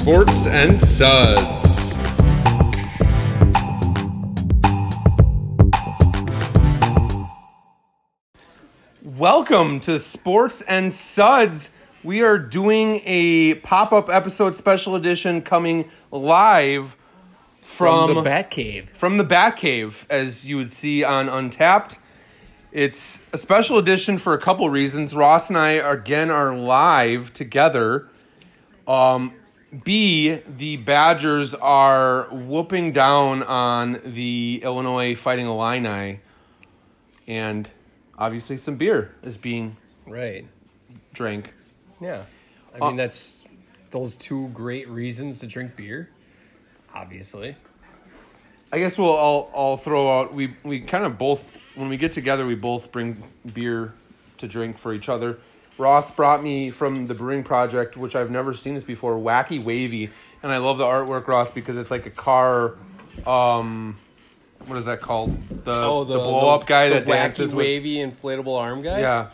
Sports and Suds. Welcome to Sports and Suds. We are doing a pop up episode special edition coming live from, from the Bat Cave. from the Batcave, as you would see on Untappd. It's a special edition for a couple reasons. Ross and I again are live together. Um, B, the Badgers are whooping down on the Illinois Fighting Illini, and obviously some beer is being Right. drank. Yeah. I Uh, mean, that's those two great reasons to drink beer. Obviously. I guess we'll all all throw out. We we kind of both when we get together, we both bring beer to drink for each other. Ross brought me from the Brewing Projekt, which I've never seen this before, Wacky Wavy, and I love the artwork, Ross, because it's like a car. Um, what is that called? The the, blow up guy Oh, the that dances wacky, with wavy, inflatable arm guy. yeah,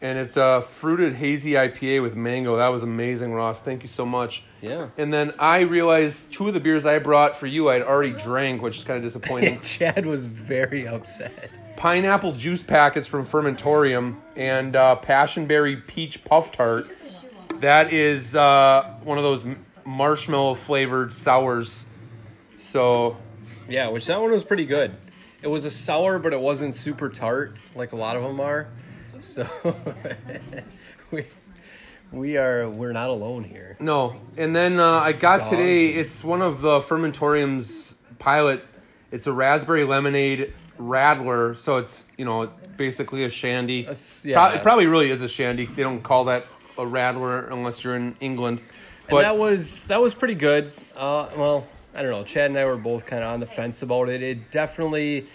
and it's a fruited hazy IPA with mango. That was amazing, Ross. Thank you so much. Yeah. And then I realized two of the beers I brought for you I'd already drank, which is kind of disappointing. Chad was very upset. Pineapple juice packets from Fermentorium and uh, passionberry peach puff tart. That is uh, one of those marshmallow flavored sours. So Yeah, which that one was pretty good. It was a sour, but it wasn't super tart like a lot of them are. So we we are we're not alone here. no, and then uh, I got Dogs today. and- It's one of the Fermentorium's pilot. It's a raspberry lemonade radler. So it's you know basically a shandy. That's- Pro- it probably really is a shandy. They don't call that a radler unless you're in England. And But that was that was pretty good. Uh, well, I don't know. Chad and I were both kind of on the fence about it. It definitely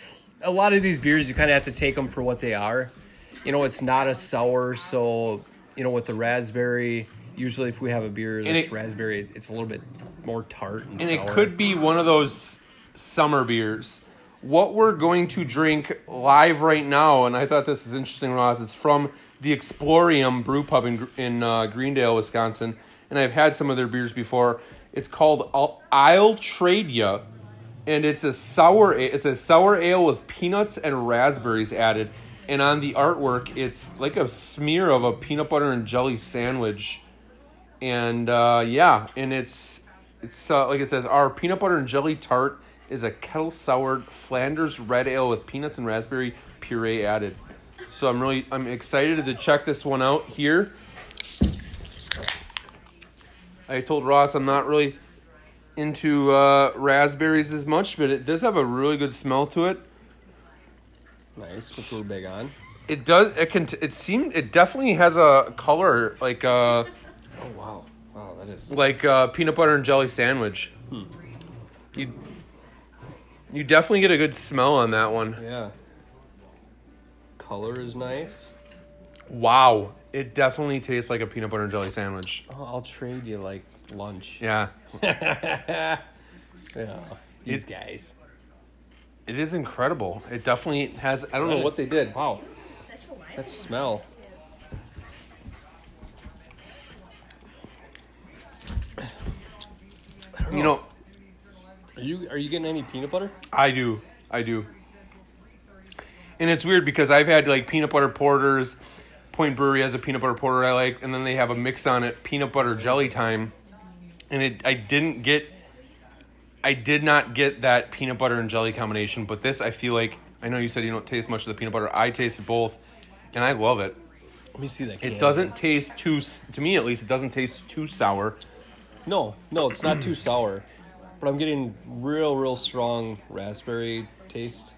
a lot of these beers you kind of have to take them for what they are. You know, it's not a sour, so you know with the raspberry. Usually, if we have a beer that's it- raspberry, it's a little bit more tart and, and it could be one of those summer beers. What we're going to drink live right now, and I thought this is interesting, Ross. It's from the Explorium Brew Pub in, in uh, Greendale, Wisconsin, and I've had some of their beers before. It's called I'll, I'll Trade Ya, and it's a sour. It's a sour ale with peanuts and raspberries added, and on the artwork, it's like a smear of a peanut butter and jelly sandwich and uh, yeah, and it's it's uh, like it says our peanut butter and jelly tart is a kettle soured Flanders red ale with peanuts and raspberry puree added. So I'm really I'm excited to check this one out here. I told Ross I'm not really into uh, raspberries as much, but it does have a really good smell to it. nice, which a little big on. It does. It can. It seemed. It definitely has a color like uh Oh wow, wow, that is like uh, peanut butter and jelly sandwich. You you definitely get a good smell on that one. yeah. Color is nice. Wow, it definitely tastes like a peanut butter and jelly sandwich. Oh, I'll trade you like lunch. Yeah, yeah. These guys. it is incredible. It definitely has. I don't know That what is- they did. Wow. That smell. You know, Are you are you getting any peanut butter? I do. I do. And it's weird because I've had like peanut butter porters. Point Brewery has a peanut butter porter I like, and then they have a mix on it, peanut butter jelly time. And it, I didn't get, I did not get that peanut butter and jelly combination. But this, I feel like, I know you said you don't taste much of the peanut butter. I tasted both, and I love it. Let me see that. It doesn't taste too, to me at least, it doesn't taste too sour. No, no, it's not too sour, but I'm getting real, real strong raspberry taste.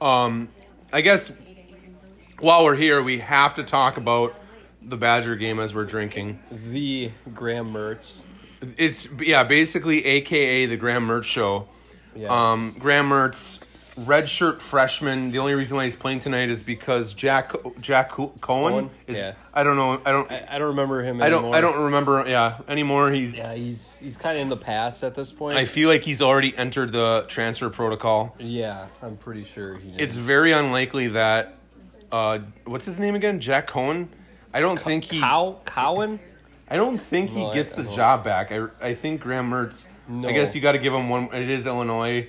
Um, I guess while we're here, we have to talk about the Badger game as we're drinking. The Graham Mertz. It's yeah, basically AKA the Graham Mertz show. Yes. Um, Graham Mertz, redshirt freshman. The only reason why he's playing tonight is because Jack Jack Cohen, Cohen? is. Yeah. I don't know. I don't. I, I don't remember him. I don't. I don't remember. Yeah, anymore. He's. Yeah, he's he's kind of in the past at this point. I feel like he's already entered the transfer protocol. yeah, I'm pretty sure he. Did. It's very unlikely that. Uh, what's his name again? Jack Cohen. I don't think he. Cow Cowan. I don't think he No, I- gets I the job back. I I think Graham Mertz. No. I guess you got to give him one. It is Illinois.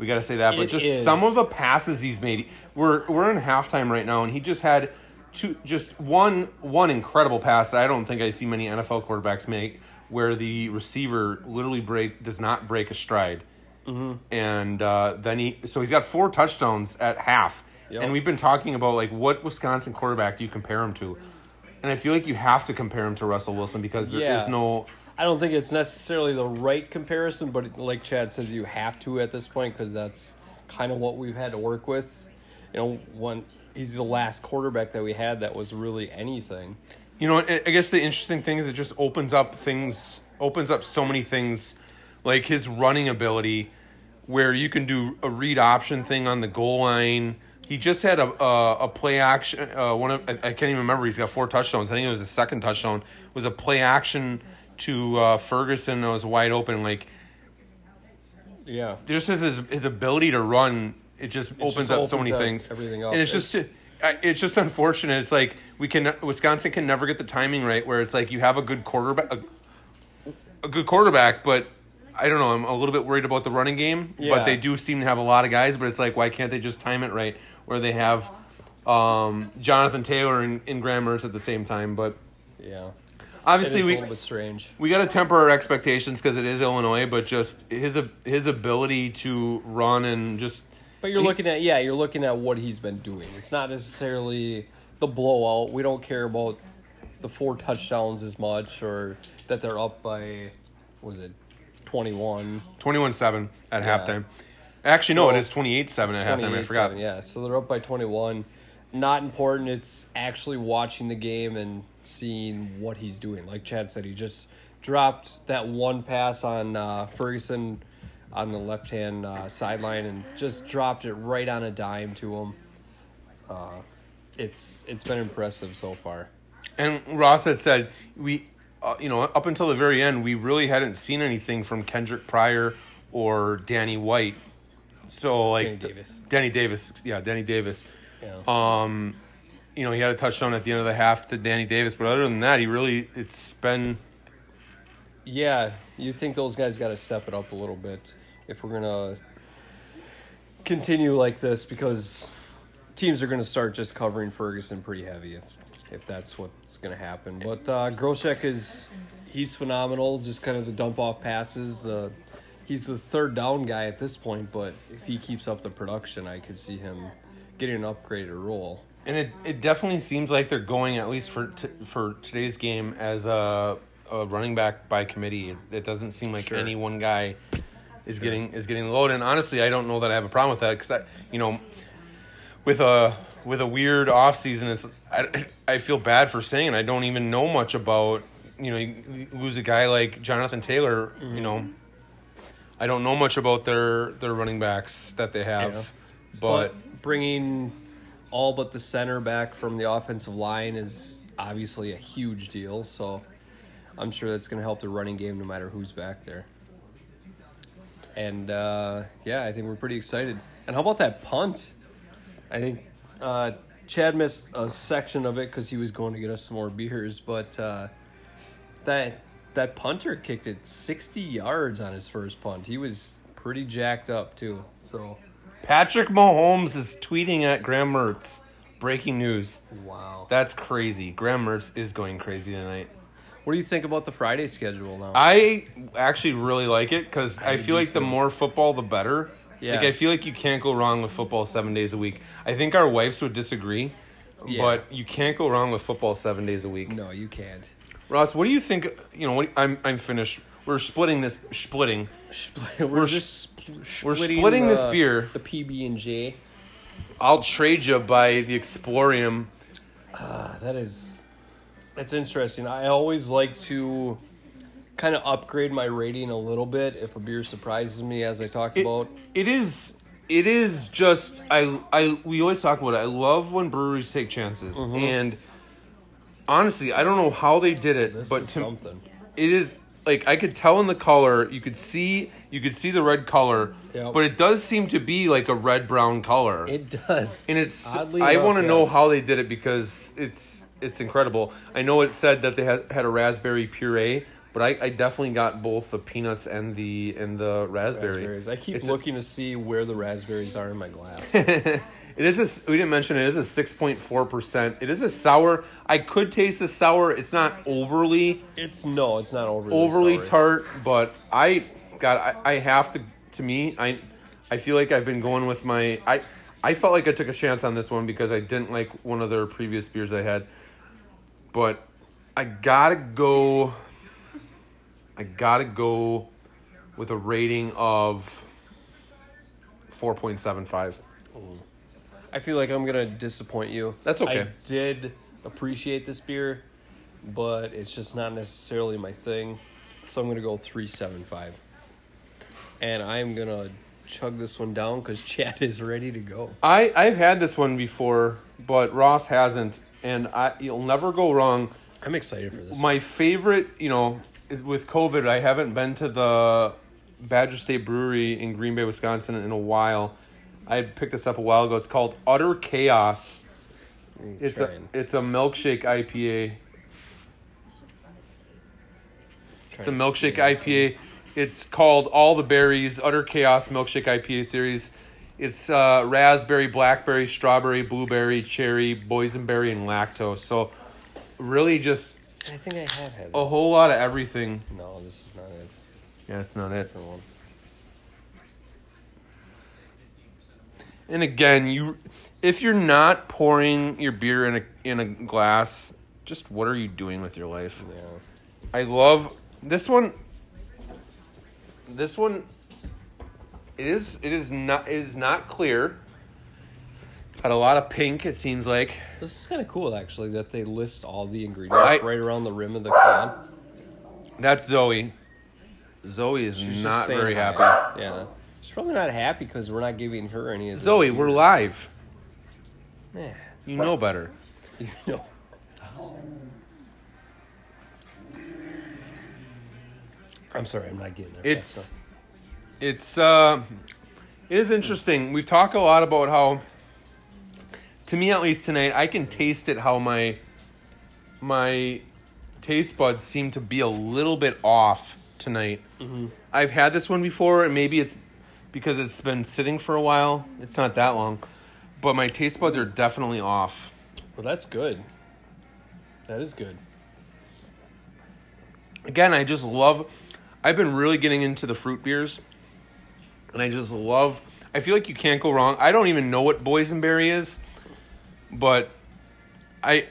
We got to say that, but It just is. some of the passes he's made. We're we're in halftime right now, and he just had two, just one one incredible pass that I don't think I see many NFL quarterbacks make, where the receiver literally break does not break a stride, Mm-hmm. and uh, then he so he's got four touchdowns at half, Yep. and we've been talking about like what Wisconsin quarterback do you compare him to, and I feel like you have to compare him to Russell Wilson because there is Yeah. no I don't think it's necessarily the right comparison, but like Chad says, you have to at this point because that's kind of what we've had to work with. You know, when he's the last quarterback that we had that was really anything. You know, I guess the interesting thing is it just opens up things, opens up so many things, like his running ability, where you can do a read option thing on the goal line. He just had a a, a play action. Uh, one of I, I can't even remember. He's got four touchdowns. I think it was his second touchdown. Was a play action to uh, Ferguson that was wide open. Like Yeah. just his his, ability to run, it just opens just up so many things. everything up. and it's just it's just unfortunate. It's like we can Wisconsin can never get the timing right, where it's like you have a good quarterback, a, a good quarterback, but I don't know. I'm a little bit worried about the running game, yeah. but they do seem to have a lot of guys. But it's like why can't they just time it right, where they have um, Jonathan Taylor and, and Graham Mertz at the same time? But Yeah. Obviously we a little bit strange. we got to temper our expectations because it is Illinois, but just his his ability to run and just But you're He- looking at yeah, you're looking at what he's been doing. It's not necessarily the blowout. We don't care about the four touchdowns as much or that they're up by what was it 21 21-7 at Yeah. halftime. Actually, no, it is 28-7 at halftime. I 28-7, forgot. Yeah, so they're up by 21. Not important. It's actually watching the game and seeing what he's doing. Like Chad said, he just dropped that one pass on uh, Ferguson on the left hand uh, sideline and just dropped it right on a dime to him. Uh, it's it's been impressive so far. And Ross had said we, uh, you know, up until the very end, we really hadn't seen anything from Kendric Pryor or Danny White. So like Danny Davis. Danny Davis, yeah, Danny Davis. Yeah. Um, you know, he had a touchdown at the end of the half to Danny Davis, but other than that, he really it's been Yeah, you think those guys got to step it up a little bit if we're gonna continue like this because teams are gonna start just covering Ferguson pretty heavy if if that's what's gonna happen. But uh, Groshek is he's phenomenal. Just kind of the dump off passes. Uh, he's the third down guy at this point, but if he keeps up the production, I could see him getting an upgraded role. And it, it definitely seems like they're going at least for t- for today's game as a, a running back by committee. It, it doesn't seem like Sure. any one guy is getting is getting the load. And honestly, I don't know that I have a problem with that because I you know with a with a weird off season, it's I, I feel bad for saying it. I don't even know much about you know you lose a guy like Jonathan Taylor. You mm-hmm. know, I don't know much about their their running backs that they have, Yeah. but But bringing all but the center back from the offensive line is obviously a huge deal. So I'm sure that's going to help the running game no matter who's back there. And uh, yeah, I think we're pretty excited. And how about that punt? I think uh, Chad missed a section of it because he was going to get us some more beers, but uh, that that punter kicked it 60 yards on his first punt. He was pretty jacked up too. So Patrick Mahomes is tweeting at Graham Mertz. Breaking news. wow. That's crazy. Graham Mertz is going crazy tonight. What do you think about the Friday schedule now? I actually really like it because I, do feel like the more football, the better. Yeah. Like I feel like you can't go wrong with football seven days a week. I think our wives would disagree, Yeah. but you can't go wrong with football seven days a week. no, you can't. Ross, what do you think? You know, what, I'm I'm finished. We're splitting this. Splitting. We're, We're just we're splitting this the- beer. The PB and J. I'll trade you by the Explorium. Ah, that is that's interesting. I always like to kind of upgrade my rating a little bit if a beer surprises me, as I talked It- about. it is it is just I I we always talk about it. I love when breweries take chances, Mm-hmm. and honestly, I don't know how they did it, This but is to, something. it is like I could tell in the color. You could see you could see the red color, Yep. but it does seem to be like a red brown color. It does. and it's Oddly I want to know how they did it because it's it's incredible. I know it said that they had, had a raspberry puree, but I, I definitely got both the peanuts and the and the raspberry. Raspberries. I keep It's a- looking to see where the raspberries are in my glass. it is a, we didn't mention it is a six point four percent. It is a sour. I could taste the sour. It's not overly it's no, it's not overly overly sour. tart, but I got I, I have to to me I I feel like I've been going with my I I felt like I took a chance on this one because I didn't like one of their previous beers I had. But I gotta go I gotta go with a rating of four point seven five. I feel like I'm gonna disappoint you. That's okay. I did appreciate this beer, but it's just not necessarily my thing. So I'm gonna go three seven five, and I'm gonna chug this one down because Chad is ready to go. I I've had this one before, but Ross hasn't, and I you'll never go wrong. I'm excited for this. My favorite, you know, with COVID, I haven't been to the Badger State Brewery in Green Bay, Wisconsin in a while. I picked this up a while ago. It's called Utter Chaos. It's a it's a milkshake IPA. It's a milkshake. IPA. It's called All the Berries Utter Chaos Milkshake IPA series. It's uh, raspberry, blackberry, strawberry, blueberry, cherry, boysenberry, and lactose. So really just I think I have had a whole lot of everything. No, this is not it. Yeah, that's not it. Different one. And again, you if you're not pouring your beer in a in a glass, just what are you doing with your life? Yeah. I love this one. This one it is it is not it is not clear. Got a lot of pink it seems like. This is kind of cool, actually, that they list all the ingredients I- right around the rim of the can. That's Zoe. Zoe is She's not very hi. happy. Yeah. She's probably not happy because we're not giving her any of this. Zoe, beer. we're live. Yeah. You know better. You know. I'm sorry, I'm not getting it. It's it's uh it is interesting. We've talked a lot about how to me at least tonight I can taste it how my my taste buds seem to be a little bit off tonight. I've had this one before and maybe it's because it's been sitting for a while. It's not that long. But my taste buds are definitely off. well, that's good. That is good. again, I just love. I've been really getting into the fruit beers, and I just love. I feel like you can't go wrong. I don't even know what boysenberry is, but I,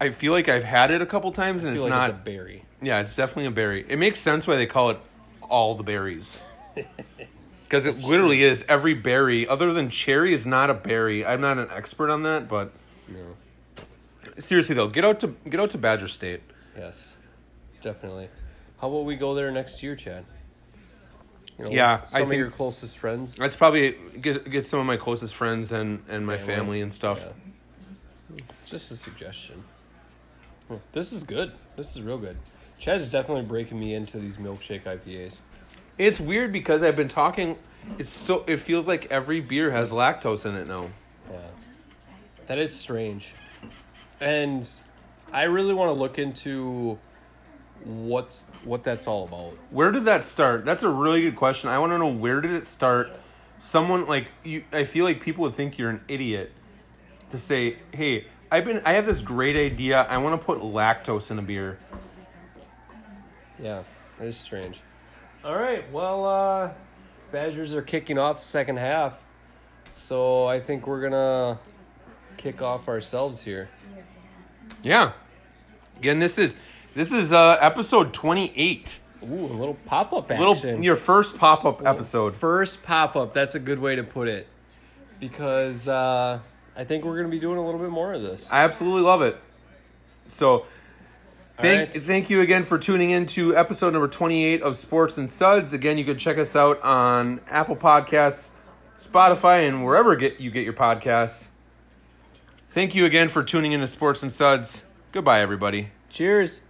I feel like I've had it a couple times, and it's like not. it's a berry. yeah, it's definitely a berry. It makes sense why they call it all the berries, because it literally is every berry other than cherry is not a berry. I'm not an expert on that, but No. seriously though, get out to get out to Badger State. Yes. Definitely. How about we go there next year, Chad? You know, Yeah, with I some of your closest friends. That's probably get get some of my closest friends and and my Family. family and stuff. Yeah. Just a suggestion. Hmm, This is good. This is real good. Chad is definitely breaking me into these milkshake IPAs. It's weird because I've been talking. It's so it feels like every beer has lactose in it now. Yeah. That is strange. And I really want to look into what's what that's all about. Where did that start? That's a really good question. I want to know where did it start. Someone like you. I feel like people would think you're an idiot to say, "Hey, I've been. I have this great idea. I want to put lactose in a beer." Yeah, that is strange. All right, well, uh, Badgers are kicking off second half, so I think we're gonna kick off ourselves here. Yeah. Again, this is this is uh episode twenty eight. Ooh, a little pop up action. Little your first pop up episode. First pop up. That's a good way to put it, because uh, I think we're gonna be doing a little bit more of this. I absolutely love it. So, thank right. thank you again for tuning in to episode number 28 of Sports and Suds. Again, you can check us out on Apple Podcasts, Spotify, and wherever get you get your podcasts. Thank you again for tuning in to Sports and Suds. Goodbye, everybody. Cheers.